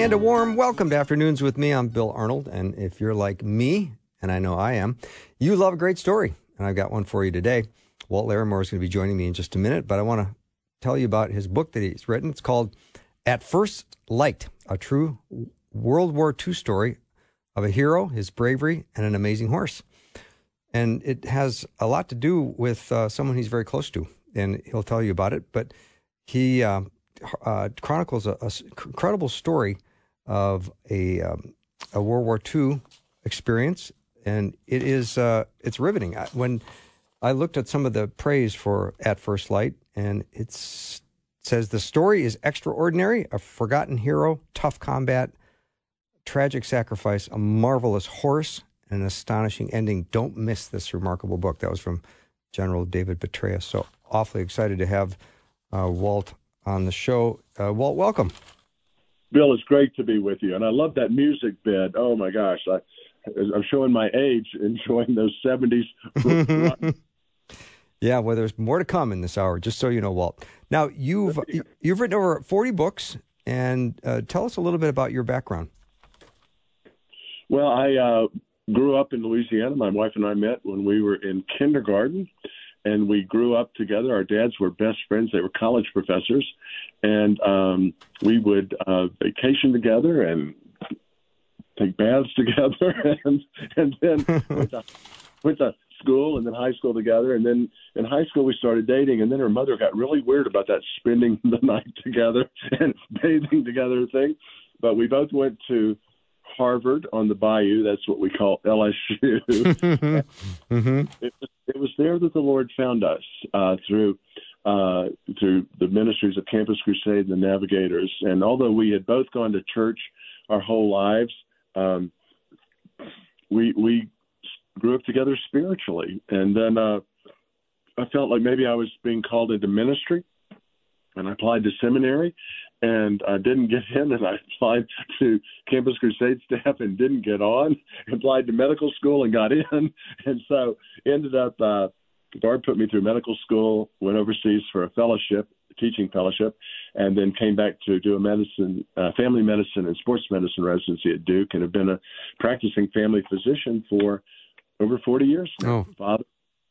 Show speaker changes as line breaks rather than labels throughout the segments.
And a warm welcome to Afternoons with me. I'm Bill Arnold. And if you're like me, and I know I am, you love a great story. And I've got one for you today. Walt Larimore is going to be joining me in just a minute, but I want to tell you about his book that he's written. It's called At First Light, a true World War II story of a hero, his bravery, and an amazing horse. And it has a lot to do with uh, someone he's very close to, and he'll tell you about it. But he uh, uh, chronicles a, a, incredible story of a um, a World War II experience, and it is uh, it's riveting. When I looked at some of the praise for At First Light, and it says the story is extraordinary, a forgotten hero, tough combat, tragic sacrifice, a marvelous horse, and an astonishing ending. Don't miss this remarkable book. That was from General David Petraeus. So awfully excited to have uh, Walt on the show. Uh, Walt, welcome.
Bill, it's great to be with you, and I love that music bed. Oh my gosh, I, I'm showing my age, enjoying those '70s.
yeah, well, there's more to come in this hour. Just so you know, Walt. Now you've you've written over 40 books, and uh, tell us a little bit about your background.
Well, I uh, grew up in Louisiana. My wife and I met when we were in kindergarten and we grew up together. Our dads were best friends. They were college professors, and um, we would uh, vacation together and take baths together, and and then went to, went to school and then high school together. And then in high school we started dating, and then her mother got really weird about that spending the night together and bathing together thing. But we both went to Harvard on the Bayou. That's what we call LSU. mm-hmm. it, it, was there that the Lord found us uh, through uh, through the ministries of Campus Crusade and the Navigators. And although we had both gone to church our whole lives, um, we we grew up together spiritually. And then uh, I felt like maybe I was being called into ministry, and I applied to seminary and I didn't get in, and I applied to Campus Crusade staff and didn't get on. Applied to medical school and got in, and so ended up. Uh, Barb put me through medical school, went overseas for a fellowship, teaching fellowship, and then came back to do a medicine, uh, family medicine and sports medicine residency at Duke, and have been a practicing family physician for over 40 years now. Oh. Father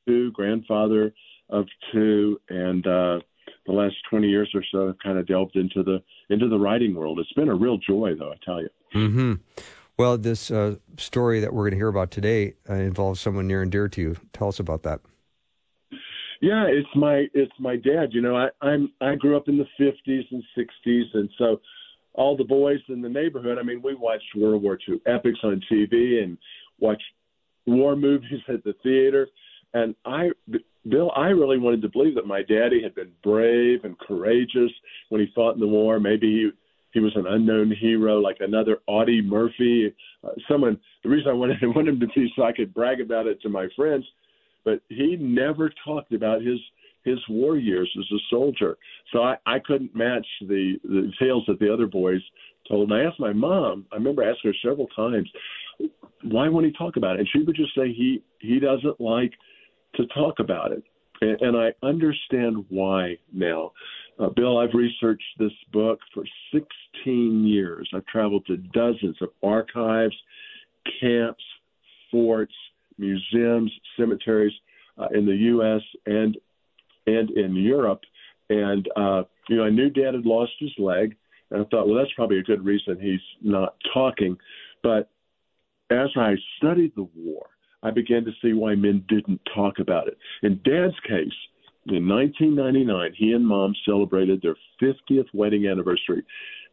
two, grandfather of two, and uh, the last 20 years or so, I've kind of delved into the into the writing world. It's been a real joy, though. I tell you.
Mm-hmm. Well, this uh, story that we're going to hear about today uh, involves someone near and dear to you. Tell us about that.
Yeah, it's my it's my dad. You know, I, I'm I grew up in the 50s and 60s, and so all the boys in the neighborhood. I mean, we watched World War II epics on TV and watched war movies at the theater. And I Bill, I really wanted to believe that my daddy had been brave and courageous when he fought in the war. Maybe he he was an unknown hero, like another Audie Murphy, uh, someone. The reason I wanted, I wanted him to be so I could brag about it to my friends, but he never talked about his his war years as a soldier. So I, I couldn't match the the tales that the other boys told. And I asked my mom. I remember asking her several times, why won't he talk about it? And she would just say he he doesn't like to talk about it. And, and I understand why now. Uh, Bill, I've researched this book for 16 years. I've traveled to dozens of archives, camps, forts, museums, cemeteries uh, in the U.S. and and in Europe. And uh, you know, I knew Dad had lost his leg, and I thought, well, that's probably a good reason he's not talking. But as I studied the war, I began to see why men didn't talk about it. In Dad's case, in 1999, he and Mom celebrated their 50th wedding anniversary.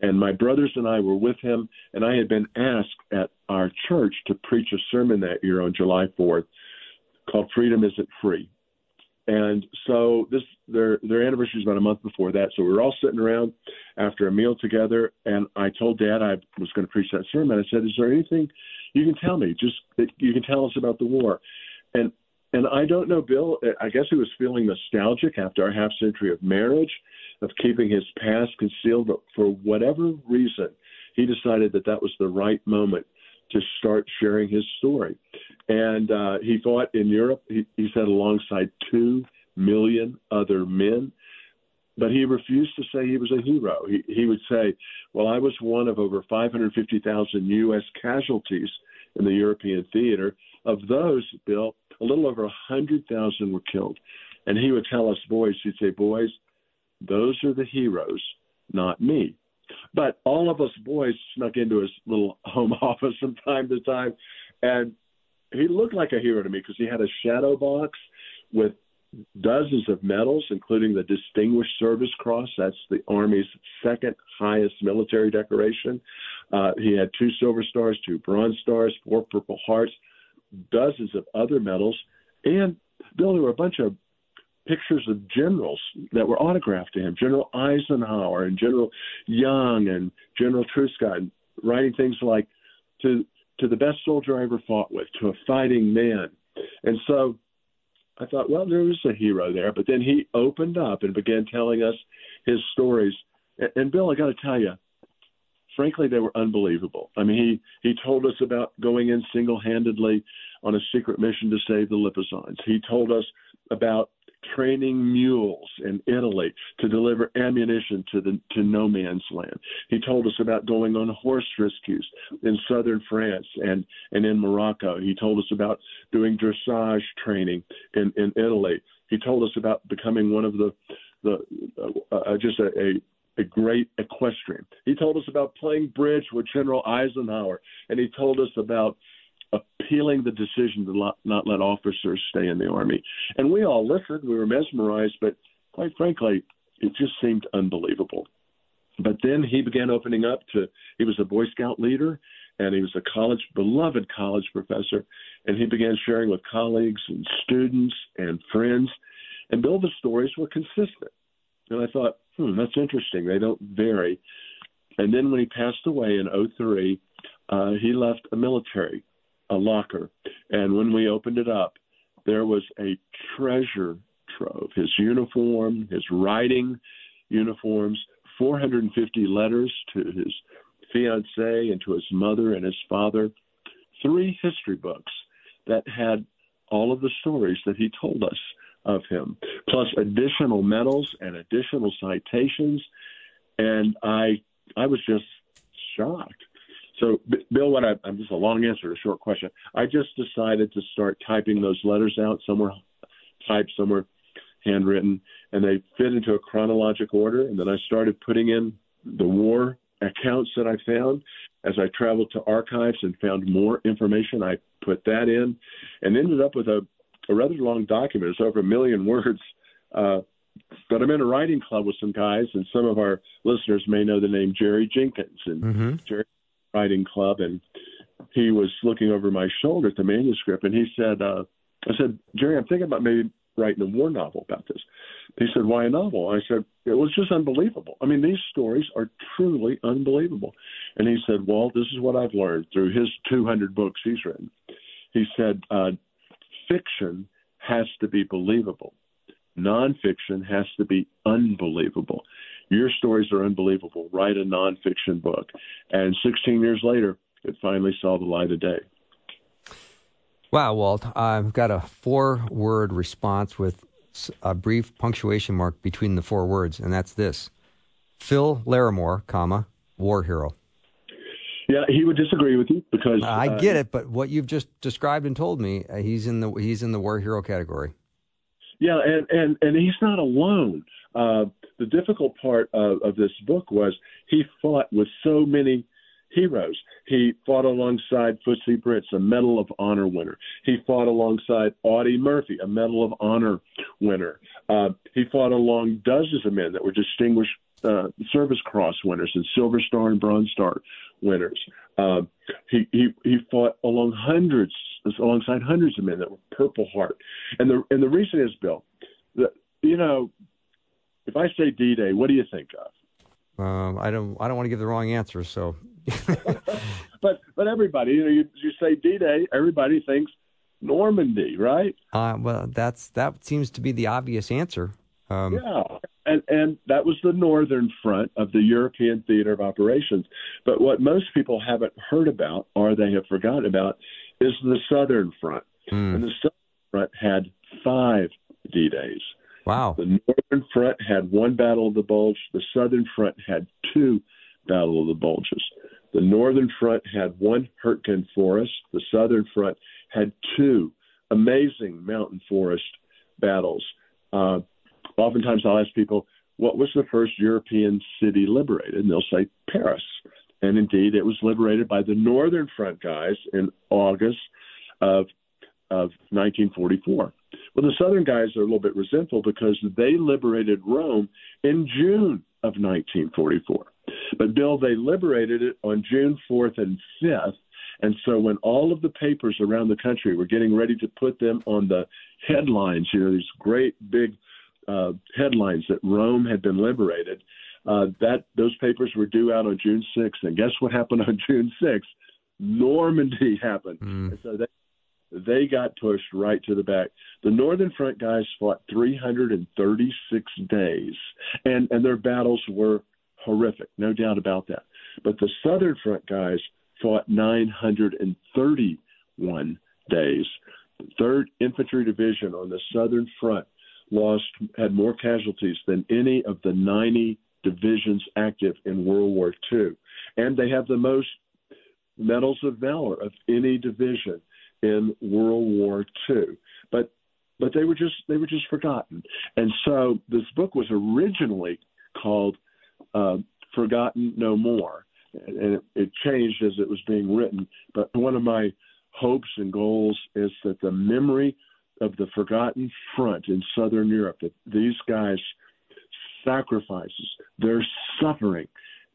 And my brothers and I were with him, and I had been asked at our church to preach a sermon that year on July 4th called Freedom Isn't Free. and so this their their anniversary is about a month before that. So we were all sitting around after a meal together, and I told Dad I was going to preach that sermon. I said, "Is there anything you can tell me? Just you can tell us about the war." And and I don't know, Bill. I guess he was feeling nostalgic after a half century of marriage, of keeping his past concealed. But for whatever reason, he decided that that was the right moment to start sharing his story. And uh, he fought in Europe, he, he said, alongside two million other men. But he refused to say he was a hero. He, he would say, Well, I was one of over 550,000 U.S. casualties in the European theater. Of those, Bill, a little over 100,000 were killed. And he would tell us boys, he'd say, Boys, those are the heroes, not me. But all of us boys snuck into his little home office from time to time, and he looked like a hero to me because he had a shadow box with dozens of medals, including the Distinguished Service Cross. That's the Army's second highest military decoration. Uh, he had two Silver Stars, two Bronze Stars, four Purple Hearts, dozens of other medals, and Bill, there were a bunch of pictures of generals that were autographed to him General Eisenhower and General Young and General Truscott, writing things like, to, to the best soldier I ever fought with, to a fighting man. And so I thought, well, there was a hero there. But then he opened up and began telling us his stories. And, and Bill, I got to tell you, frankly, they were unbelievable. I mean, he he told us about going in single-handedly on a secret mission to save the Lipizzanes. He told us about training mules in Italy to deliver ammunition to the to no man's land. He told us about going on horse rescues in southern France and and in Morocco. He told us about doing dressage training in in Italy. He told us about becoming one of the the uh, uh, just a, a a great equestrian. He told us about playing bridge with General Eisenhower, and he told us about appealing the decision to not let officers stay in the Army. And we all listened. We were mesmerized, but quite frankly, it just seemed unbelievable. But then he began opening up to, he was a Boy Scout leader and he was a college, beloved college professor. And he began sharing with colleagues and students and friends. And Bill, the stories were consistent. And I thought, hmm, that's interesting. They don't vary. And then when he passed away in 03, uh, he left a military a locker. And when we opened it up, there was a treasure trove his uniform, his writing uniforms, 450 letters to his fiancee and to his mother and his father, three history books that had all of the stories that he told us of him, plus additional medals and additional citations. And I I was just shocked. So, Bill, what I, I'm just a long answer to a short question. I just decided to start typing those letters out. Some were typed, some were handwritten, and they fit into a chronological order. And then I started putting in the war accounts that I found. As I traveled to archives and found more information, I put that in and ended up with a, a rather long document. It's over a million words. Uh, but I'm in a writing club with some guys, and some of our listeners may know the name Jerry Jenkins. And mm-hmm. Jerry writing club, and he was looking over my shoulder at the manuscript, and he said, uh, "I said, Jerry, I'm thinking about maybe writing a war novel about this." He said, "Why a novel?" I said, "It was just unbelievable. I mean, these stories are truly unbelievable." And he said, "Well, this is what I've learned through his 200 books he's written." He said, uh, "Fiction has to be believable." Nonfiction has to be unbelievable. Your stories are unbelievable. Write a nonfiction book. And 16 years later, it finally saw the light of day.
Wow, Walt. I've got a four word response with a brief punctuation mark between the four words, and that's this Phil Larimore, comma, war hero.
Yeah, he would disagree with you because
I uh, get it, but what you've just described and told me, uh, he's in the he's in the war hero category.
Yeah, and and and he's not alone. Uh, the difficult part of, of this book was he fought with so many heroes. He fought alongside Footsie Britt, a Medal of Honor winner. He fought alongside Audie Murphy, a Medal of Honor winner. Uh, he fought along dozens of men that were distinguished uh, Service Cross winners and Silver Star and Bronze Star winners. Uh, he, he he fought along hundreds alongside hundreds of men that were Purple Heart. And the and the reason is, Bill, that you know, if I say D-Day, what do you think of?
Um, I don't. I don't want to give the wrong answer. So,
but but everybody, you know, you, you say D-Day, everybody thinks Normandy, right?
Uh, well, that's that seems to be the obvious answer.
Um, yeah, and and that was the northern front of the European theater of operations. But what most people haven't heard about, or they have forgotten about, is the southern front. Mm. And the southern front had five D-days.
Wow.
The northern front had one Battle of the Bulge. The southern front had two Battle of the Bulges. The northern front had one Hurtgen Forest. The southern front had two amazing mountain forest battles. Uh, oftentimes I'll ask people, what was the first European city liberated? And they'll say Paris. And indeed, it was liberated by the Northern Front guys in August of, of 1944. Well, the Southern guys are a little bit resentful because they liberated Rome in June of 1944. But, Bill, they liberated it on June 4th and 5th. And so when all of the papers around the country were getting ready to put them on the headlines, you know, these great big uh, headlines that Rome had been liberated, uh, that those papers were due out on June 6th. And guess what happened on June 6th? Normandy happened. Mm. And so they they got pushed right to the back. The Northern Front guys fought 336 days, and and their battles were horrific, no doubt about that. But the Southern Front guys fought 931 days. The Third Infantry Division on the Southern Front lost had more casualties than any of the 90 divisions active in World War II, and they have the most medals of valor of any division in World War II. But but they were just they were just forgotten, and so this book was originally called uh, "Forgotten No More," and it, it changed as it was being written. But one of my hopes and goals is that the memory of the forgotten front in Southern Europe, that these guys' sacrifices, their suffering,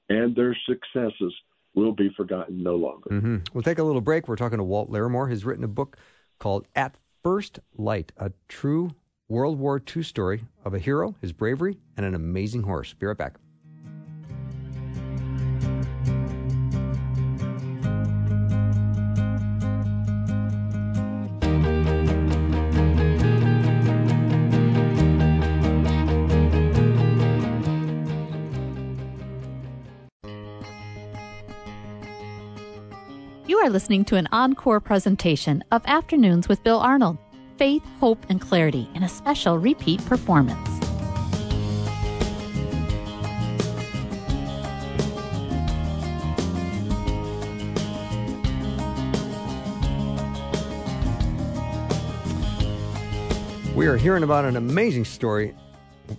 and their successes will be forgotten no longer.
Mm-hmm. We'll take a little break. We're talking to Walt Larimore. He's written a book called At First Light, a true World War II story of a hero, his bravery, and an amazing horse. Be right back.
Listening to an encore presentation of Afternoons with Bill Arnold Faith, Hope, and Clarity in a special repeat performance.
We are hearing about an amazing story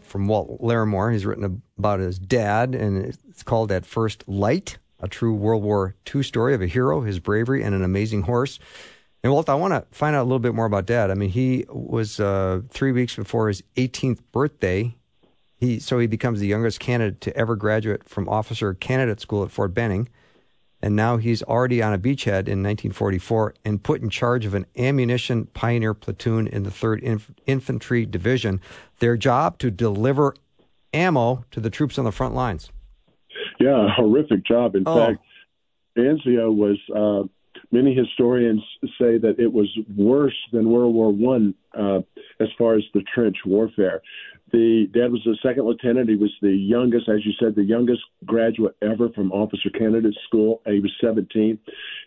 from Walt Larimore. He's written about his dad, and it's called At First Light a true World War II story of a hero, his bravery, and an amazing horse. And Walt, I want to find out a little bit more about Dad. I mean, he was uh, three weeks before his 18th birthday. He so he becomes the youngest candidate to ever graduate from officer candidate school at Fort Benning, and now he's already on a beachhead in 1944 and put in charge of an ammunition pioneer platoon in the Third Inf- Infantry Division. Their job to deliver ammo to the troops on the front lines.
Yeah, horrific job. In oh. fact, Anzio was. Uh, many historians say that it was worse than World War One uh, as far as the trench warfare. The dad was a second lieutenant. He was the youngest, as you said, the youngest graduate ever from officer candidate school. He was 17.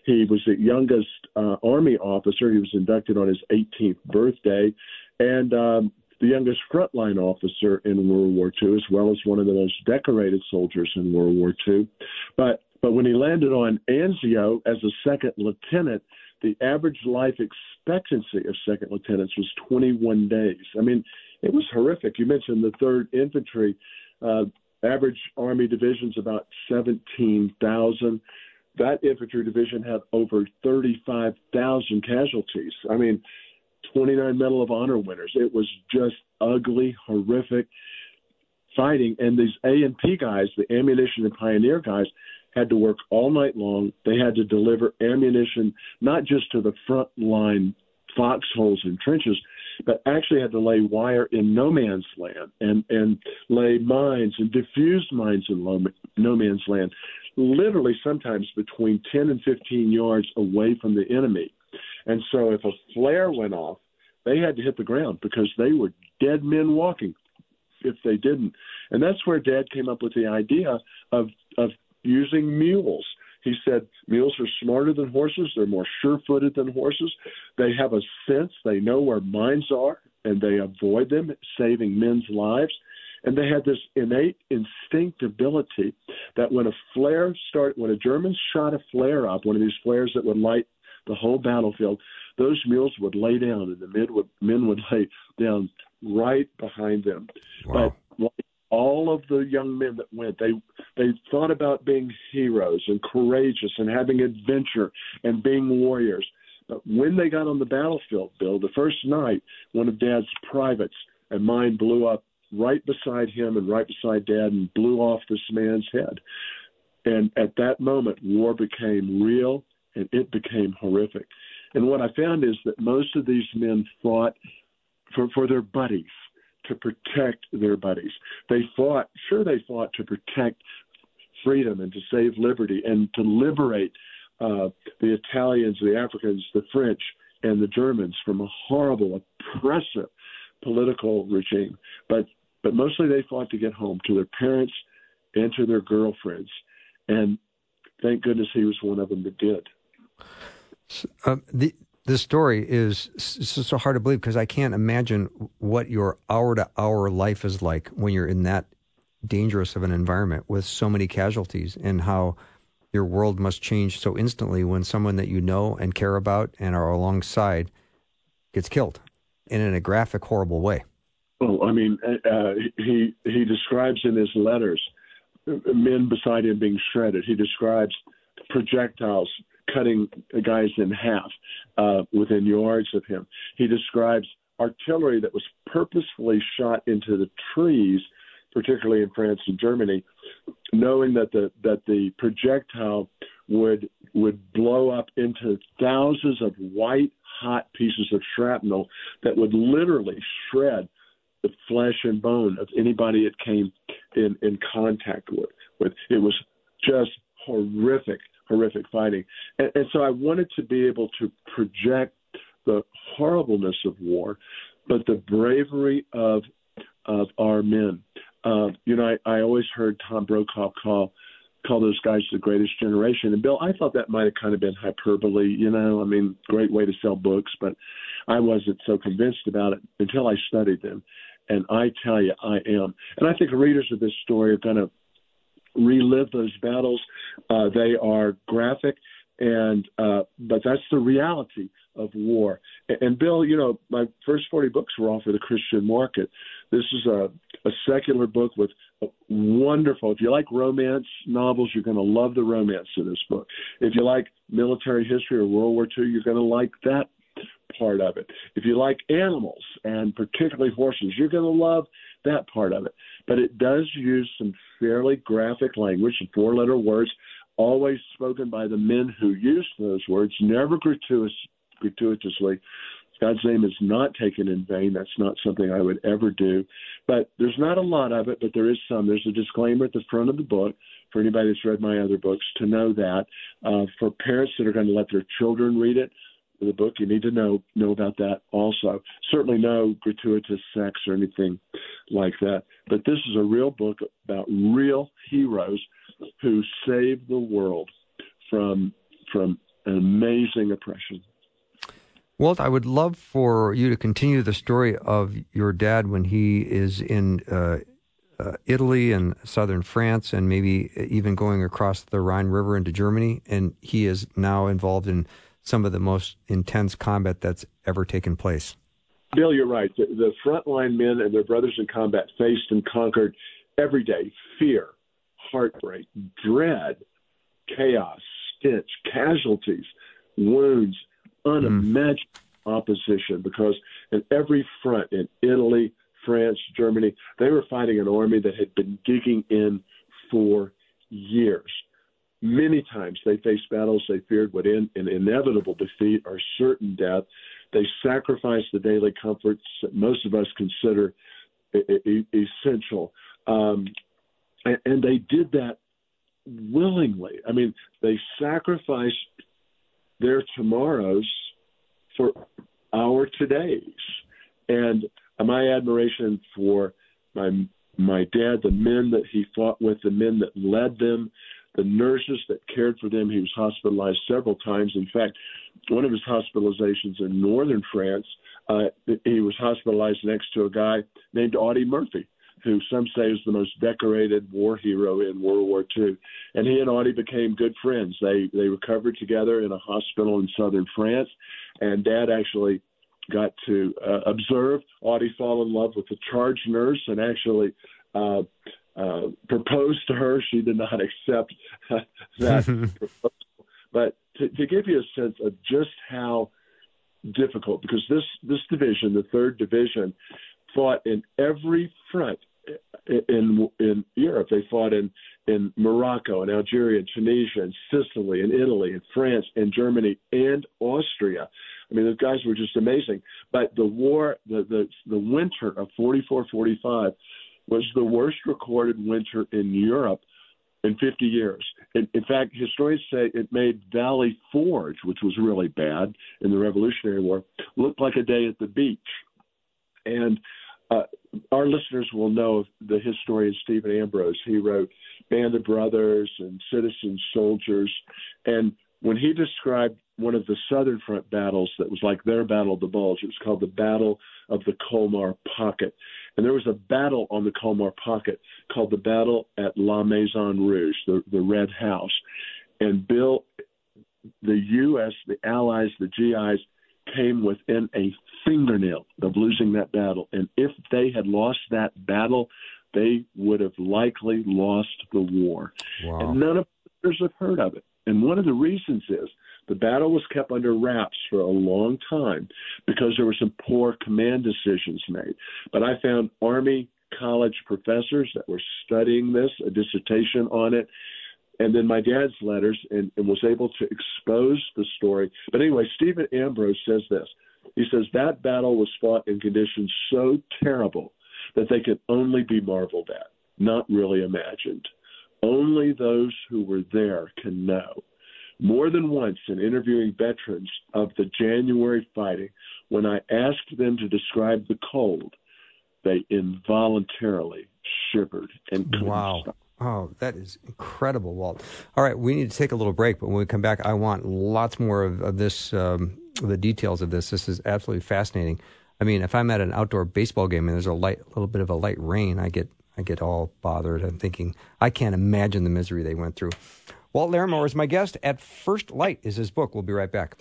He was the youngest uh, Army officer. He was inducted on his 18th birthday, and um, the youngest frontline officer in World War II, as well as one of the most decorated soldiers in World War II. But but when he landed on Anzio as a second lieutenant, the average life expectancy of second lieutenants was 21 days. I mean, it was horrific. You mentioned the Third Infantry. Uh, average Army division's about 17,000. That infantry division had over 35,000 casualties. I mean, 29 Medal of Honor winners. It was just ugly, horrific fighting. And these A and P guys, the ammunition and pioneer guys, had to work all night long. They had to deliver ammunition not just to the front line foxholes and trenches, but actually had to lay wire in no man's land and and lay mines and diffused mines in low, no man's land, literally sometimes between 10 and 15 yards away from the enemy. And so if a flare went off, they had to hit the ground because they were dead men walking if they didn't. And that's where Dad came up with the idea of of using mules. He said mules are smarter than horses. They're more sure-footed than horses. They have a sense. They know where mines are, and they avoid them, saving men's lives. And they had this innate instinct ability that when a flare started, when a German shot a flare up, one of these flares that would light the whole battlefield, those mules would lay down, and the men would men would lay down right behind them.
Wow.
But like all of the young men that went, they they thought about being heroes and courageous and having adventure and being warriors. But when they got on the battlefield, Bill, the first night, one of Dad's privates, and mine blew up right beside him and right beside Dad and blew off this man's head. And at that moment, war became real and it became horrific. And what I found is that most of these men fought for, for their buddies, to protect their buddies. They fought, sure, they fought to protect freedom and to save liberty and to liberate uh, the Italians, the Africans, the French, and the Germans from a horrible, oppressive political regime. But but mostly they fought to get home to their parents and to their girlfriends. And thank goodness he was one of them that did.
Uh, the this story is so hard to believe because I can't imagine what your hour to hour life is like when you're in that dangerous of an environment with so many casualties and how your world must change so instantly when someone that you know and care about and are alongside gets killed and in a graphic, horrible way.
Well, I mean, uh, uh he he describes in his letters men beside him being shredded. He describes projectiles cutting guys in half uh, within yards of him. He describes artillery that was purposefully shot into the trees, particularly in France and Germany, knowing that the that the projectile would would blow up into thousands of white hot pieces of shrapnel that would literally shred the flesh and bone of anybody it came in in contact with. With it was just horrific horrific fighting. And, and so I wanted to be able to project the horribleness of war, but the bravery of of our men. Uh, you know, I, I always heard Tom Brokaw call call those guys the greatest generation. And Bill, I thought that might have kind of been hyperbole. You know, I mean, great way to sell books, but I wasn't so convinced about it until I studied them. And I tell you, I am. And I think readers of this story are going to relive those battles. Uh, they are graphic, and uh, but that's the reality of war. And, and, Bill, you know, my first forty books were all for the Christian market. This is a, a secular book with wonderful. If you like romance novels, you're going to love the romance in this book. If you like military history or World War II, you're going to like that part of it. If you like animals and particularly horses, you're going to love that part of it. But it does use some fairly graphic language, four letter words, always spoken by the men who use those words, never gratuitous, gratuitously. God's name is not taken in vain. That's not something I would ever do. But there's not a lot of it, but there is some. There's a disclaimer at the front of the book for anybody that's read my other books to know that. Uh, for parents that are going to let their children read it, the book, you need to know know about that also. Certainly no gratuitous sex or anything like that. But this is a real book about real heroes who saved the world from from an amazing oppression.
Walt, I would love for you to continue the story of your dad when he is in uh, uh, Italy and southern France, and maybe even going across the Rhine River into Germany. And he is now involved in some of the most intense combat that's ever taken place.
Bill, you're right. The, the frontline men and their brothers in combat faced and conquered every day fear, heartbreak, dread, chaos, stench, casualties, wounds, unimaginable mm. opposition. Because in every front in Italy, France, Germany, they were fighting an army that had been digging in for years. Many times they faced battles they feared would end in inevitable defeat or certain death. They sacrificed the daily comforts that most of us consider essential. Um, and, they did that willingly. I mean, they sacrificed their tomorrows for our todays. And my admiration for my my dad, the men that he fought with, the men that led them, the nurses that cared for them. He was hospitalized several times. In fact, one of his hospitalizations in northern France, uh, he was hospitalized next to a guy named Audie Murphy, who some say is the most decorated war hero in World War II. And he and Audie became good friends. They they recovered together in a hospital in southern France, and Dad actually got to uh, observe Audie fall in love with the charge nurse and actually uh, uh, proposed to her. She did not accept that proposal. But to, to give you a sense of just how difficult, because this this division, the third division, fought in every front in in Europe. They fought in in Morocco and Algeria and Tunisia and Sicily and Italy and France and Germany and Austria. I mean, those guys were just amazing. But the war, the the, the winter of 44 45 was the worst recorded winter in Europe in 50 years. In, in, fact, historians say it made Valley Forge, which was really bad in the Revolutionary War, look like a day at the beach. And uh, our listeners will know the historian Stephen Ambrose. He wrote Band of Brothers and Citizen Soldiers. And when he described one of the Southern Front battles that was like their Battle of the Bulge, it was called the Battle of the Colmar Pocket. And there was a battle on the Colmar Pocket called the Battle at La Maison Rouge, the, the Red House. And Bill, the U.S., the Allies, the GIs came within a fingernail of losing that battle. And if they had lost that battle, they would have likely lost the war. Wow. And none of us have heard of it. And one of the reasons is the battle was kept under wraps for a long time because there were some poor command decisions made. But I found Army college professors that were studying this, a dissertation on it, and then my dad's letters, and, and was able to expose the story. But anyway, Stephen Ambrose says this. He says that battle was fought in conditions so terrible that they could only be marveled at, not really imagined. Only those who were there can know. More than once in interviewing veterans of the January fighting, when I asked them to describe the cold, they involuntarily shivered and couldn't
wow.
stop.
Oh, that is incredible, Walt. All right, we need to take a little break, but when we come back, I want lots more of, of this, um, the details of this. This is absolutely fascinating. I mean, if I'm at an outdoor baseball game and there's a light, little bit of a light rain, I get, I get all bothered. I'm thinking, I can't imagine the misery they went through. Walt Larimore is my guest. At First Light is his book. We'll be right back.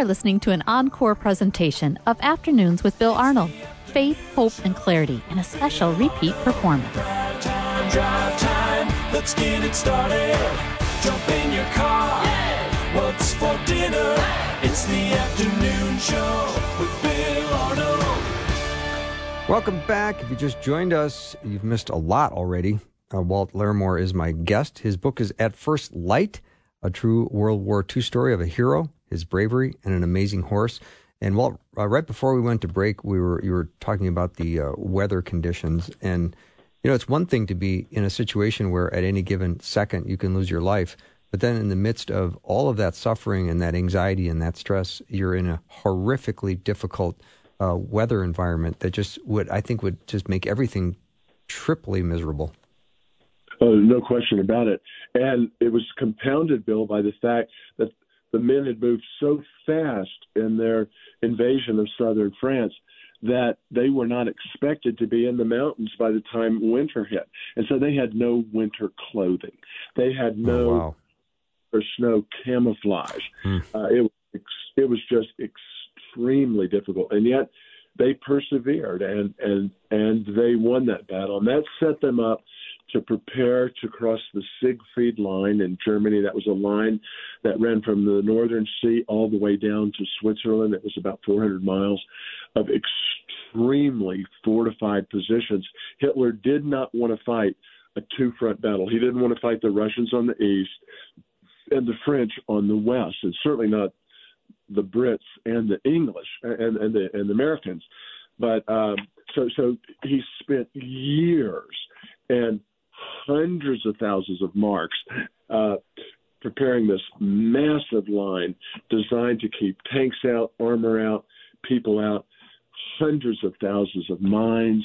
Are listening to an encore presentation of Afternoons with Bill Arnold Faith, Hope, and Clarity in a special repeat performance.
Drive time, drive time. Let's get it started. Jump in your car. Yeah. What's for dinner? Hey. It's the afternoon show with Bill Arnold.
Welcome back. If you just joined us, you've missed a lot already. Uh, Walt Larimore is my guest. His book is At First Light, a true World War II story of a hero his bravery, and an amazing horse. And Walt, uh, right before we went to break, we were you were talking about the uh, weather conditions, and you know it's one thing to be in a situation where at any given second you can lose your life, but then in the midst of all of that suffering and that anxiety and that stress, you're in a horrifically difficult uh, weather environment that just would I think would just make everything triply miserable.
Oh, no question about it. And it was compounded, Bill, by the fact that the men had moved so fast in their invasion of southern France that they were not expected to be in the mountains by the time winter hit. And so they had no winter clothing. They had no
Oh, wow.
or snow camouflage.
Hmm.
Uh, it was it was just extremely difficult, and yet they persevered and and and they won that battle, and that set them up to prepare to cross the Siegfried Line in Germany. That was a line that ran from the Northern Sea all the way down to Switzerland. It was about 400 miles of extremely fortified positions. Hitler did not want to fight a two front battle. He didn't want to fight the Russians on the east and the French on the west, and certainly not the Brits and the English and, and the and the Americans. But um, so so he spent years and hundreds of thousands of marks uh, preparing this massive line designed to keep tanks out, armor out, people out, hundreds of thousands of mines,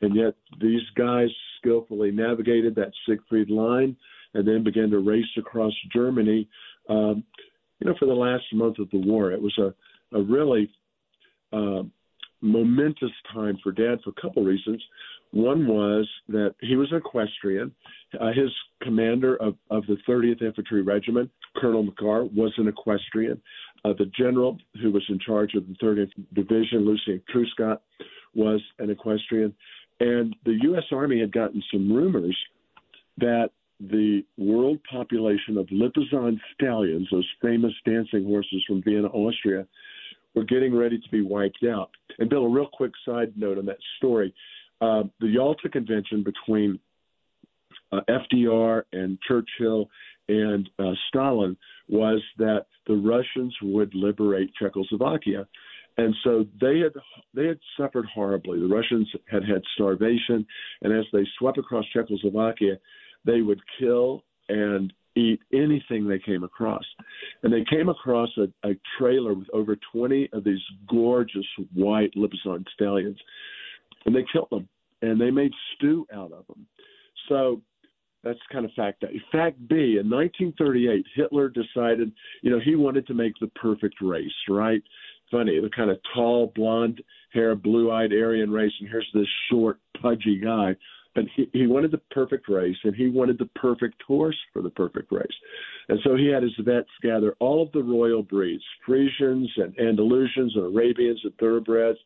and yet these guys skillfully navigated that Siegfried line and then began to race across Germany. Um, you know, for the last month of the war, it was a, a really uh, momentous time for Dad for a couple reasons. One was that he was equestrian. Uh, his commander of, of the 30th Infantry Regiment, Colonel McGarr, was an equestrian. Uh, the general who was in charge of the 30th Division, Lucien Truscott, was an equestrian. And the U.S. Army had gotten some rumors that the world population of Lipizzan stallions, those famous dancing horses from Vienna, Austria, were getting ready to be wiped out. And Bill, a real quick side note on that story: uh, the Yalta Convention between uh, FDR and Churchill and uh, Stalin was that the Russians would liberate Czechoslovakia. And so they had they had suffered horribly. The Russians had had starvation, and as they swept across Czechoslovakia, they would kill and eat anything they came across. And they came across a, a trailer with over 20 of these gorgeous white Lipizzan stallions, and they killed them and they made stew out of them. So that's kind of fact A. Fact B, in 1938, Hitler decided, you know, he wanted to make the perfect race, right? Funny, the kind of tall, blonde hair, blue eyed Aryan race, and here's this short, pudgy guy. But he, he wanted the perfect race, and he wanted the perfect horse for the perfect race. And so he had his vets gather all of the royal breeds Frisians and Andalusians and Arabians and thoroughbreds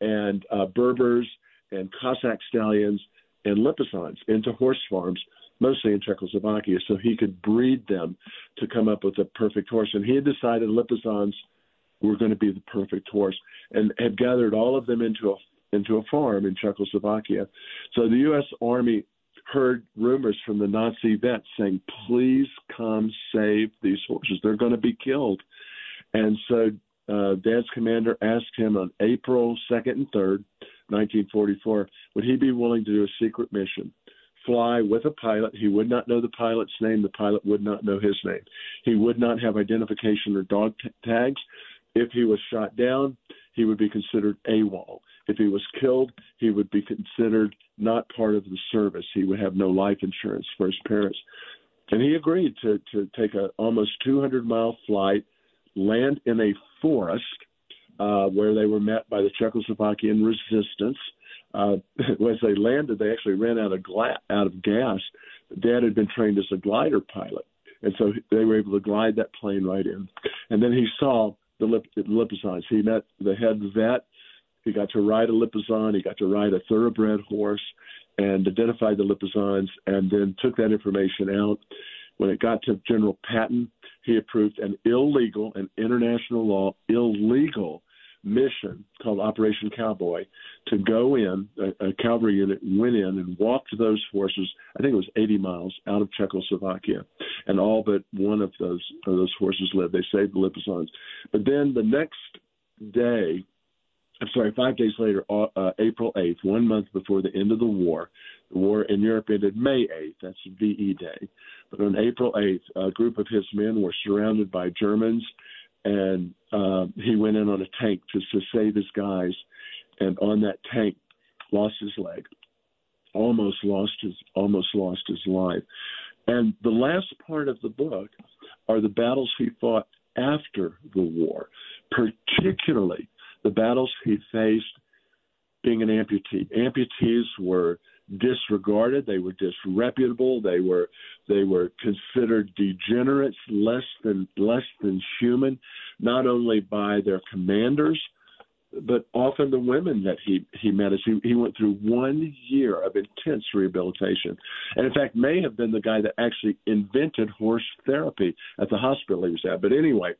and uh, Berbers and Cossack stallions and Lipizans into horse farms, mostly in Czechoslovakia, so he could breed them to come up with a perfect horse. And he had decided Lipizans were going to be the perfect horse and had gathered all of them into a into a farm in Czechoslovakia. So the U.S. Army heard rumors from the Nazi vets saying, "Please come save these horses; they're going to be killed." And so uh, Dad's commander asked him on April 2nd and 3rd, 1944, would he be willing to do a secret mission? Fly with a pilot. He would not know the pilot's name. The pilot would not know his name. He would not have identification or dog t- tags. If he was shot down, he would be considered AWOL. If he was killed, he would be considered not part of the service. He would have no life insurance for his parents. And he agreed to, to take a almost 200 mile flight, land in a forest uh, where they were met by the Czechoslovakian resistance. Uh, as they landed, they actually ran out of gla- out of gas. Dad had been trained as a glider pilot, and so they were able to glide that plane right in. And then he saw the lip, Lipizans. He met the head vet. He got to ride a Lipizan. He got to ride a thoroughbred horse, and identified the Lipizans, and then took that information out. When it got to General Patton, he approved an illegal, an international law illegal mission called Operation Cowboy to go in, a, a cavalry unit went in and walked those horses, I think it was 80 miles out of Czechoslovakia. And all but one of those of those horses lived. They saved the Lipizans. But then the next day, I'm sorry, five days later, uh, April 8th, one month before the end of the war, the war in Europe ended May 8th. That's VE Day. But on April 8th, a group of his men were surrounded by Germans, and uh, he went in on a tank to, to save his guys. And on that tank, lost his leg, almost lost his almost lost his life. And the last part of the book are the battles he fought after the war, particularly the battles he faced being an amputee. Amputees were disregarded. They were disreputable. They were they were considered degenerates, less than less than human, not only by their commanders, but often the women that he he met as he, he went through one year of intense rehabilitation, and in fact may have been the guy that actually invented horse therapy at the hospital he was at. But anyway,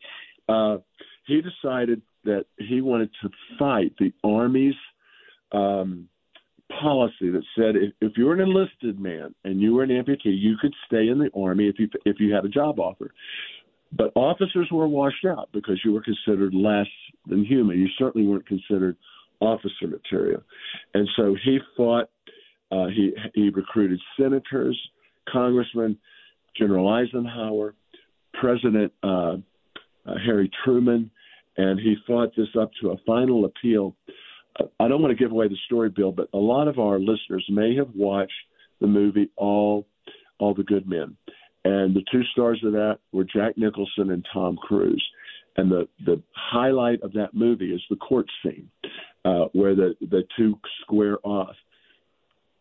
uh, he decided that he wanted to fight the army's um, policy that said if, if you were an enlisted man and you were an amputee, you could stay in the army if you if you had a job offer. But officers were washed out because you were considered less than human. You certainly weren't considered officer material, and so he fought. Uh, he he recruited senators, congressmen, General Eisenhower, President uh, uh, Harry Truman, and he fought this up to a final appeal I don't want to give away the story, Bill, but a lot of our listeners may have watched the movie All All the Good Men, and the two stars of that were Jack Nicholson and Tom Cruise. And the the highlight of that movie is the court scene uh, where the the two square off.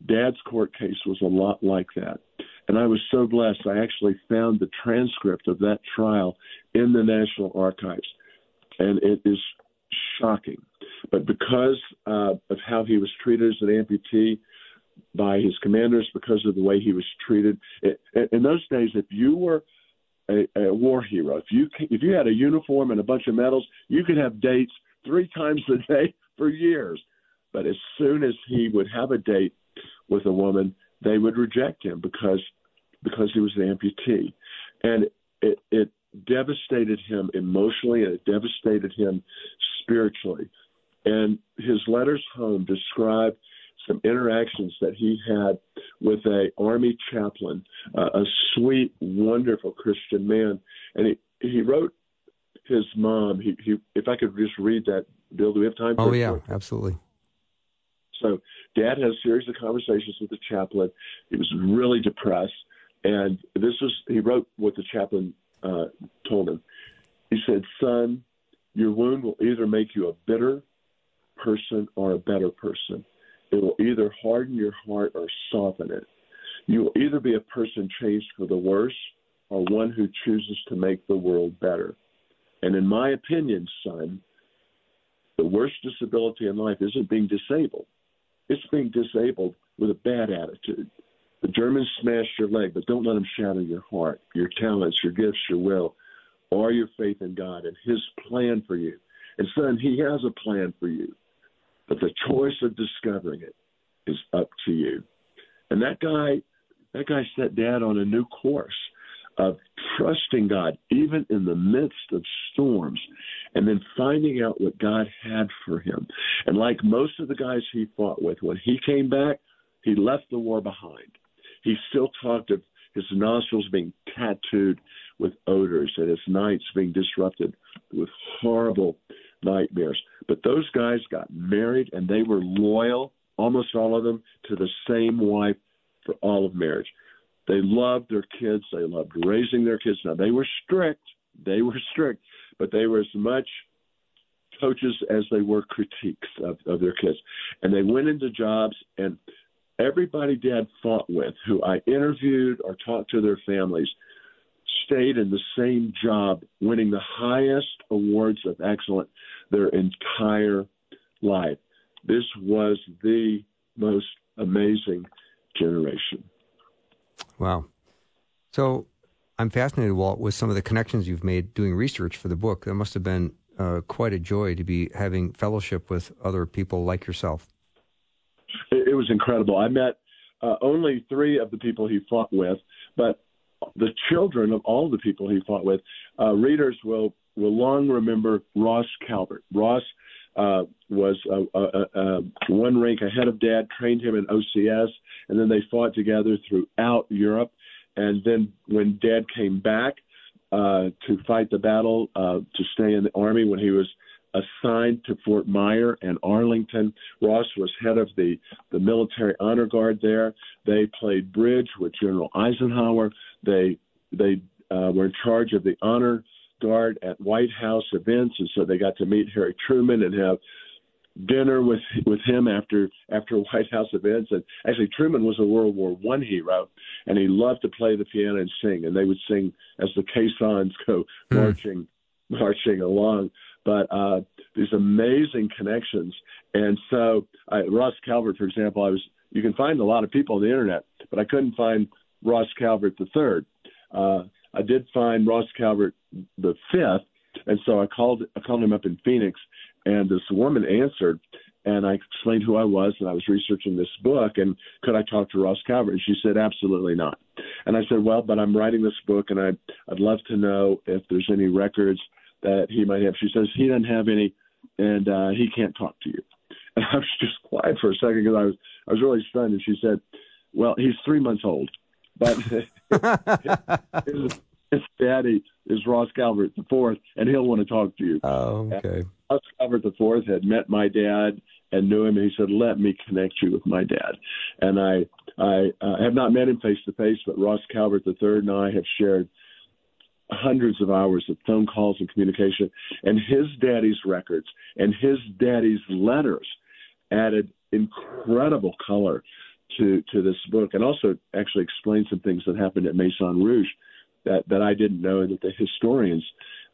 Dad's court case was a lot like that. And I was so blessed. I actually found the transcript of that trial in the National Archives. And it is shocking. But because uh, of how he was treated as an amputee by his commanders, because of the way he was treated, it, in those days, if you were a, a war hero, if you if you had a uniform and a bunch of medals, you could have dates three times a day for years. But as soon as he would have a date with a woman, they would reject him because because he was an amputee, and it, it devastated him emotionally and it devastated him spiritually. And his letters home describe some interactions that he had with a army chaplain, uh, a sweet, wonderful Christian man. And he, he wrote his mom. He, he, if I could just read that, Bill, do we have time?
Oh yeah, absolutely.
So, Dad had a series of conversations with the chaplain. He was really depressed, and this was he wrote what the chaplain uh, told him. He said, "Son, your wound will either make you a bitter person or a better person. It will either harden your heart or soften it. You will either be a person changed for the worse or one who chooses to make the world better. And in my opinion, son, the worst disability in life isn't being disabled. It's being disabled with a bad attitude. The Germans smashed your leg, but don't let them shatter your heart, your talents, your gifts, your will, or your faith in God and His plan for you. And son, He has a plan for you, but the choice of discovering it is up to you. And that guy, that guy set Dad on a new course of trusting God, even in the midst of storms, and then finding out what God had for him. And like most of the guys he fought with, when he came back, he left the war behind. He still talked of his nostrils being tattooed with odors and his nights being disrupted with horrible nightmares. But those guys got married and they were loyal, almost all of them, to the same wife for all of marriage. They loved their kids. They loved raising their kids. Now, they were strict. They were strict, but they were as much coaches as they were critiques of, of their kids. And they went into jobs, and everybody dad fought with, who I interviewed or talked to their families, stayed in the same job, winning the highest awards of excellence their entire life. This was the most amazing generation.
Wow. So I'm fascinated, Walt, with some of the connections you've made doing research for the book. That must have been uh, quite a joy to be having fellowship with other people like yourself.
It, it was incredible. I met uh, only three of the people he fought with, but the children of all the people he fought with, uh, readers will will long remember Ross Calvert. Ross uh, was one rank ahead of Dad, trained him in OCS, and then they fought together throughout Europe. And then when Dad came back uh, to fight the battle uh, to stay in the Army when he was assigned to Fort Myer and Arlington. Ross was head of the, the military honor guard there. They played bridge with General Eisenhower. They they uh, were in charge of the honor guard at White House events, and so they got to meet Harry Truman and have dinner with with him after after White House events. And actually, Truman was a World War One hero, and he loved to play the piano and sing. And they would sing as the caissons go
Hmm.
marching marching along. But uh, these amazing connections. And so I, Ross Calvert, for example, I was you can find a lot of people on the internet, but I couldn't find Ross Calvert the third. Uh, I did find Ross Calvert the fifth, and so I called I called him up in Phoenix, and this woman answered, and I explained who I was, and I was researching this book, and could I talk to Ross Calvert? And she said absolutely not. And I said, well, but I'm writing this book, and I I'd love to know if there's any records that he might have. She says he doesn't have any, and uh, he can't talk to you. And I was just quiet for a second because I was I was really stunned. And she said, "Well, he's three months old, but his, his daddy is Ross Calvert the fourth, and he'll want to talk to you."
oh, okay.
Ross Calvert the fourth had met my dad and knew him, and he said, "Let me connect you with my dad." And I I uh, have not met him face to face, but Ross Calvert the third and I have shared hundreds of hours of phone calls and communication, and his daddy's records and his daddy's letters added incredible color to to this book, and also actually explain some things that happened at Maison Rouge that that I didn't know and that the historians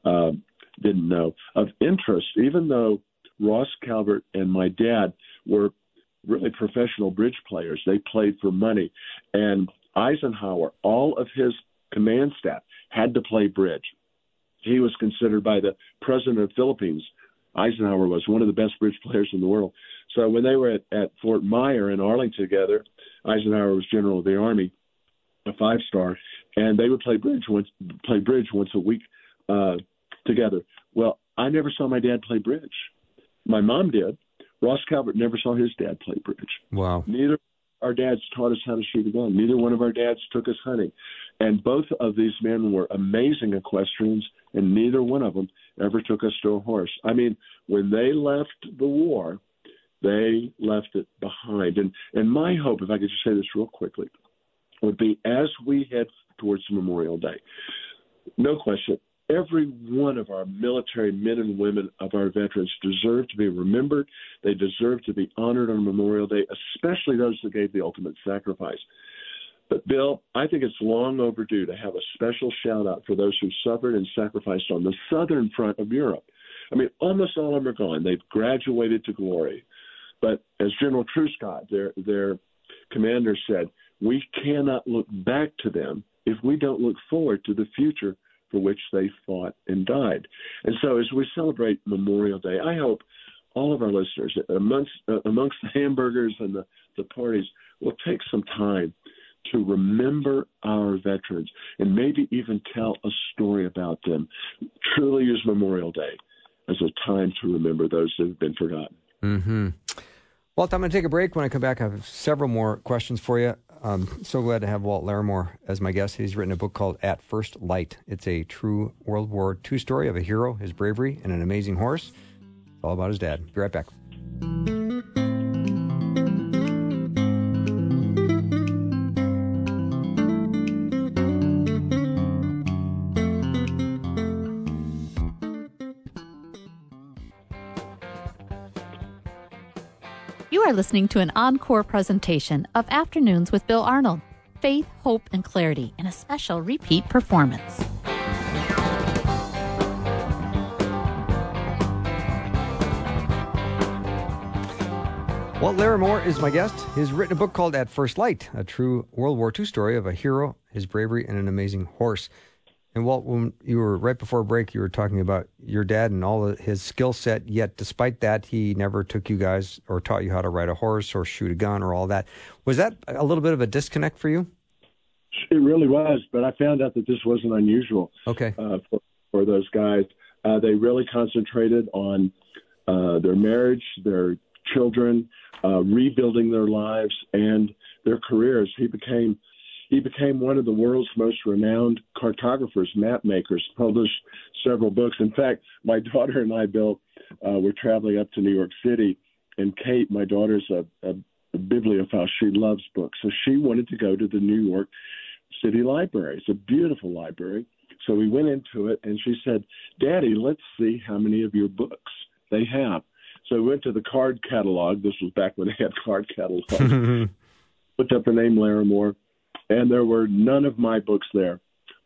um, didn't know. Of interest, even though Ross Calvert and my dad were really professional bridge players, they played for money, and Eisenhower, all of his command staff had to play bridge. He was considered by the president of the Philippines. Eisenhower was one of the best bridge players in the world. So when they were at, at Fort Myer in Arlington together, Eisenhower was general of the army, a five star, and they would play bridge once play bridge once a week uh, together. Well, I never saw my dad play bridge. My mom did. Ross Calvert never saw his dad play bridge.
Wow.
Neither our dads taught us how to shoot a gun. Neither one of our dads took us hunting. And both of these men were amazing equestrians, and neither one of them ever took us to a horse. I mean, when they left the war, they left it behind. And and my hope, if I could just say this real quickly, would be as we head towards Memorial Day, no question, every one of our military men and women of our veterans deserve to be remembered. They deserve to be honored on Memorial Day, especially those who gave the ultimate sacrifice. But, Bill, I think it's long overdue to have a special shout out for those who suffered and sacrificed on the southern front of Europe. I mean, almost all of them are gone. They've graduated to glory. But as General Truscott, their, their commander, said, we cannot look back to them if we don't look forward to the future for which they fought and died. And so, as we celebrate Memorial Day, I hope all of our listeners, amongst amongst the hamburgers and the, the parties, will take some time to remember our veterans and maybe even tell a story about them. Truly use Memorial Day as a time to remember those that have been forgotten.
Mm-hmm. Walt, I'm going to take a break. When I come back, I have several more questions for you. I'm so glad to have Walt Larimore as my guest. He's written a book called At First Light. It's a true World War II story of a hero, his bravery, and an amazing horse. It's all about his dad. Be right back.
Are listening to an encore presentation of Afternoons with Bill Arnold. Faith, hope, and clarity in a special repeat performance.
Walt Larimore is my guest. He's written a book called At First Light, a true World War II story of a hero, his bravery, and an amazing horse. And Walt, when you were right before break, you were talking about your dad and all of his skill set. Yet, despite that, he never took you guys or taught you how to ride a horse or shoot a gun or all that. Was that a little bit of a disconnect for you?
It really was, but I found out that this wasn't unusual
Okay.
uh, for, for those guys. Uh, they really concentrated on uh, their marriage, their children, uh, rebuilding their lives and their careers. He became he became one of the world's most renowned cartographers, map makers, published several books. In fact, my daughter and I, Bill, uh, were traveling up to New York City, and Kate, my daughter's a, a, a bibliophile. She loves books, so she wanted to go to the New York City Library. It's a beautiful library. So we went into it, and she said, "Daddy, let's see how many of your books they have." So we went to the card catalog. This was back when they had card catalogs. Looked up the name Larimore, and there were none of my books there.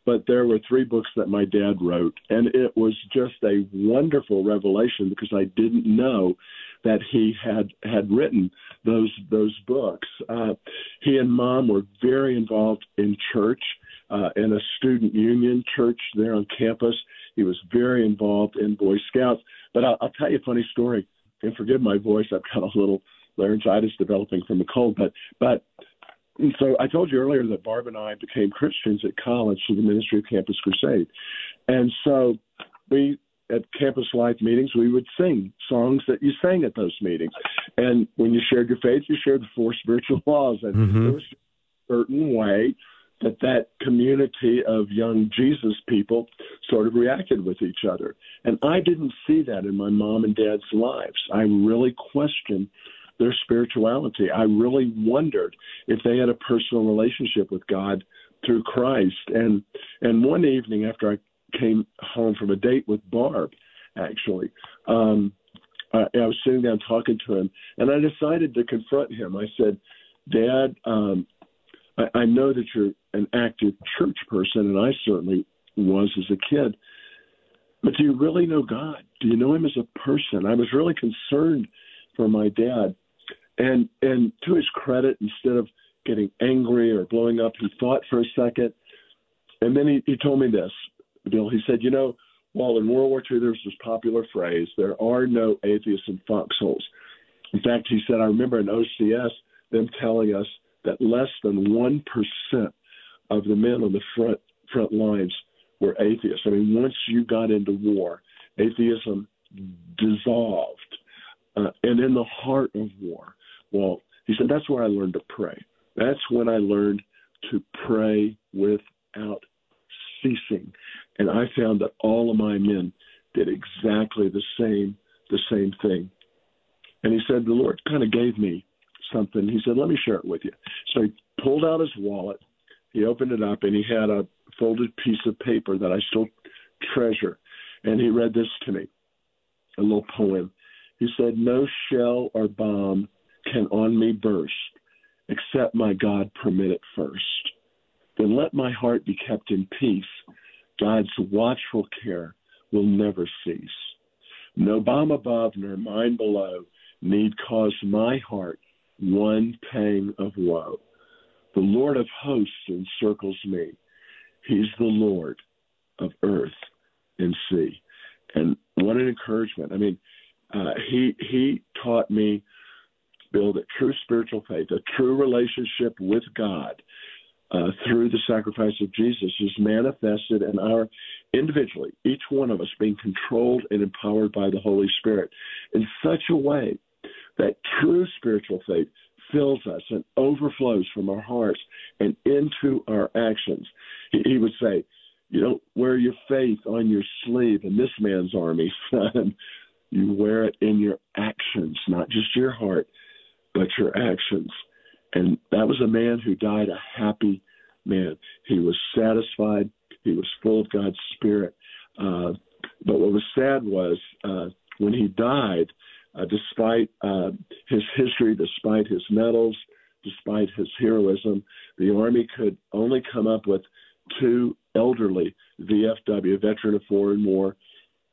But there were three books that my dad wrote, and it was just a wonderful revelation because I didn't know that he had had written those those books. Uh, he and mom were very involved in church, uh, in a student union church there on campus. He was very involved in Boy Scouts. But I'll, I'll tell you a funny story. And forgive my voice; I've got a little laryngitis developing from a cold. But but so I told you earlier that Barb and I became Christians at college through the ministry of Campus Crusade, and so we at campus life meetings we would sing songs that you sang at those meetings, and when you shared your faith, you shared the four spiritual laws, and
Mhm.
there was a certain way that that community of young Jesus people sort of reacted with each other, and I didn't see that in my mom and dad's lives. I really questioned their spirituality. I really wondered if they had a personal relationship with God through Christ. And and one evening after I came home from a date with Barb, actually, um, I, I was sitting down talking to him, and I decided to confront him. I said, "Dad, um, I, I know that you're an active church person, and I certainly was as a kid." But do you really know God? Do you know Him as a person? I was really concerned for my dad, and and to his credit, instead of getting angry or blowing up, he thought for a second, and then he, he told me this, Bill. He said, "You know, while in World War II there's this popular phrase, there are no atheists in foxholes." In fact, he said, "I remember in OCS them telling us that less than one percent of the men on the front front lines were atheists. I mean, once you got into war, atheism dissolved. Uh, and in the heart of war, well, he said, that's where I learned to pray. That's when I learned to pray without ceasing. And I found that all of my men did exactly the same the same thing. And he said, the Lord kind of gave me something. He said, let me share it with you. So he pulled out his wallet. He opened it up, and he had a folded piece of paper that I still treasure. And he read this to me, a little poem. He said, No shell or bomb can on me burst, except my God permit it first. Then let my heart be kept in peace. God's watchful care will never cease. No bomb above nor mine below need cause my heart one pang of woe. The Lord of hosts encircles me. He's the Lord of earth and sea. And what an encouragement. I mean, uh, he he taught me build a true spiritual faith, a true relationship with God uh, through the sacrifice of Jesus is manifested in our individually, each one of us being controlled and empowered by the Holy Spirit in such a way that true spiritual faith fills us and overflows from our hearts and into our actions. He, he would say, You don't wear your faith on your sleeve in this man's army, son. You wear it in your actions, not just your heart, but your actions. And that was a man who died a happy man. He was satisfied. He was full of God's Spirit. Uh, but what was sad was uh, when he died, uh, despite uh, his history, despite his medals, despite his heroism, the Army could only come up with two elderly VFW, veteran of foreign war,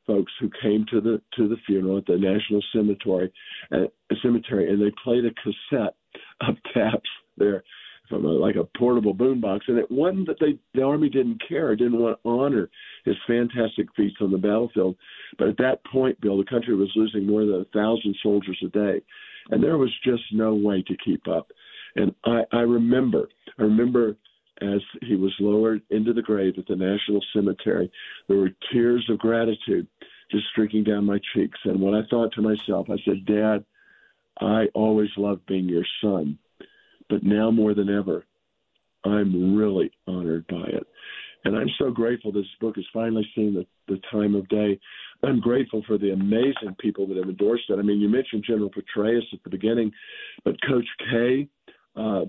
folks who came to the to the funeral at the National Cemetery, uh, cemetery, and they played a cassette of taps there from a, like a portable boombox, and it wasn't that they the army didn't care, didn't want to honor his fantastic feats on the battlefield, but at that point, Bill, the country was losing more than a thousand soldiers a day, and there was just no way to keep up. And I, I remember, I remember as he was lowered into the grave at the National Cemetery, there were tears of gratitude just streaking down my cheeks. And when I thought to myself, I said, Dad, I always loved being your son, but now more than ever, I'm really honored by it. And I'm so grateful this book has finally seen the, the time of day. I'm grateful for the amazing people that have endorsed it. I mean, you mentioned General Petraeus at the beginning, but Coach K, uh,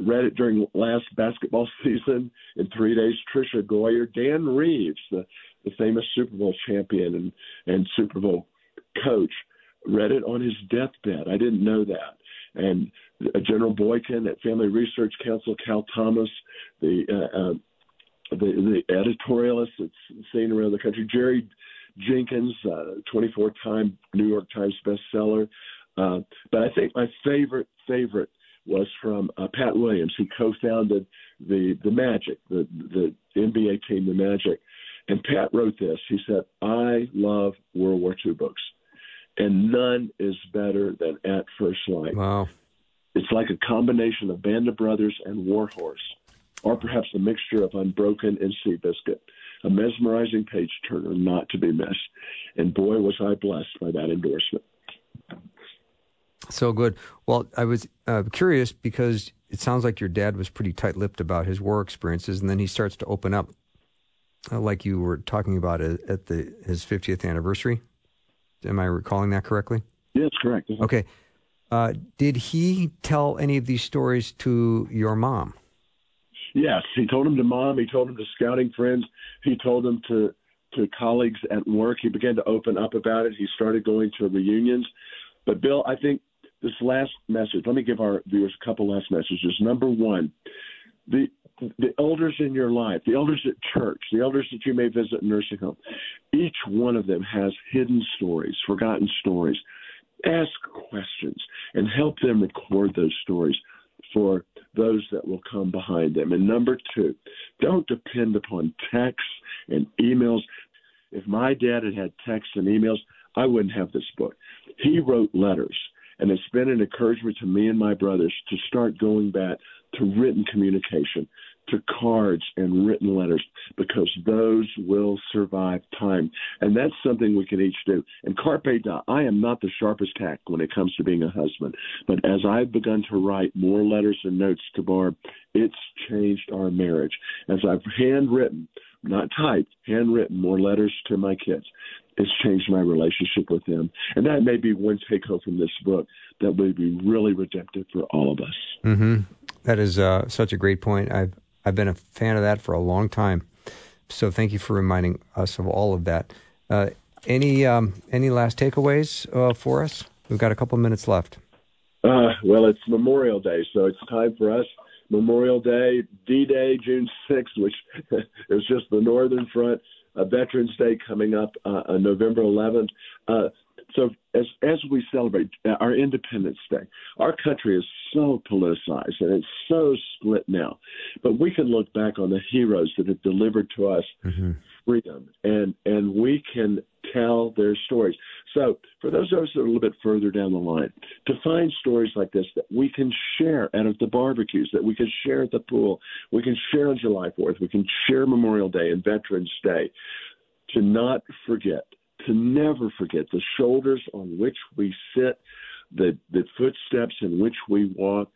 read it during last basketball season in three days. Tricia Goyer, Dan Reeves, the, the famous Super Bowl champion and, and Super Bowl coach, read it on his deathbed. I didn't know that. And General Boykin at Family Research Council, Cal Thomas, the uh, uh, the, the editorialists that's seen around the country, Jerry Jenkins, uh, 24-time New York Times bestseller. Uh, but I think my favorite favorite was from uh, Pat Williams. He co-founded the the Magic, the the NBA team, the Magic. And Pat wrote this. He said, "I love World War II books, and none is better than At First Light.
Wow.
It's like a combination of Band of Brothers and War Horse, or perhaps a mixture of Unbroken and Seabiscuit." A mesmerizing page turner not to be missed. And boy, was I blessed by that endorsement.
So good. Well, I was uh, curious because it sounds like your dad was pretty tight-lipped about his war experiences, and then he starts to open up, uh, like you were talking about at the his 50th anniversary. Am I recalling that correctly?
Yes, correct.
Okay. Uh, did he tell any of these stories to your mom?
Yes, he told them to mom. He told them to scouting friends. He told them to to colleagues at work. He began to open up about it. He started going to reunions. But Bill, I think this last message. Let me give our viewers a couple last messages. Number one, the the elders in your life, the elders at church, the elders that you may visit in nursing home, each one of them has hidden stories, forgotten stories. Ask questions and help them record those stories for those that will come behind them. And number two, don't depend upon texts and emails. If my dad had had texts and emails, I wouldn't have this book. He wrote letters, and it's been an encouragement to me and my brothers to start going back to written communication, to cards and written letters, because those will survive time. And that's something we can each do. And carpe diem, I am not the sharpest tack when it comes to being a husband, but as I've begun to write more letters and notes to Barb, it's changed our marriage. As I've handwritten, not typed, handwritten more letters to my kids, it's changed my relationship with them. And that may be one take home from this book that would be really redemptive for all of us.
Mm-hmm. That is uh, such a great point. I've I've been a fan of that for a long time. So thank you for reminding us of all of that. Uh, any um, any last takeaways uh, for us? We've got a couple minutes left.
Uh, well, it's Memorial Day, so it's time for us. Memorial Day, D-Day, June 6th, which is just the Northern Front. Uh, Veterans Day coming up uh, on November 11th. Uh, so as as we celebrate our Independence Day, our country is so politicized and it's so split now. But we can look back on the heroes that have delivered to us
Mm-hmm.
freedom, and and we can tell their stories. So for those of us that are a little bit further down the line, to find stories like this that we can share out of the barbecues, that we can share at the pool, we can share on July 4th, we can share Memorial Day and Veterans Day, to not forget to never forget the shoulders on which we sit, the the footsteps in which we walk.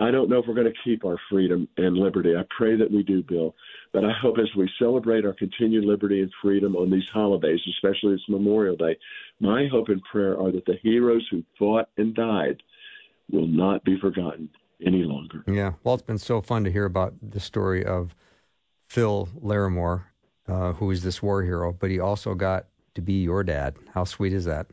I don't know if we're going to keep our freedom and liberty. I pray that we do, Bill. But I hope as we celebrate our continued liberty and freedom on these holidays, especially this Memorial Day, my hope and prayer are that the heroes who fought and died will not be forgotten any longer.
Yeah. Well, it's been so fun to hear about the story of Phil Larimore, uh, who is this war hero, but he also got to be your dad. How sweet is that?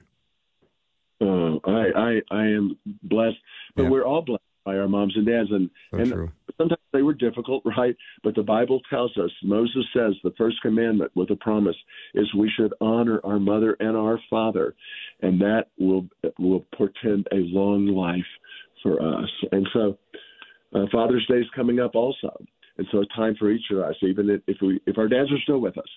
Uh, I, I I am blessed, but
Yeah.
we're all blessed by our moms and dads, and
So
and
true.
sometimes they were difficult, right? But the Bible tells us, Moses says, the first commandment with a promise is we should honor our mother and our father, and that will will portend a long life for us. And so, uh, Father's Day is coming up also, and so it's time for each of us, even if, if we if our dads are still with us,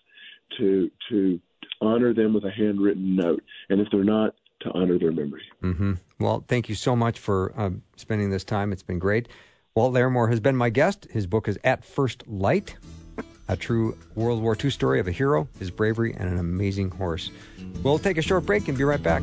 to to honor them with a handwritten note, and if they're not, to honor their memory.
hmm Well, thank you so much for uh, spending this time. It's been great. Walt Larimore has been my guest. His book is At First Light, a true World War II story of a hero, his bravery, and an amazing horse. We'll take a short break and be right back.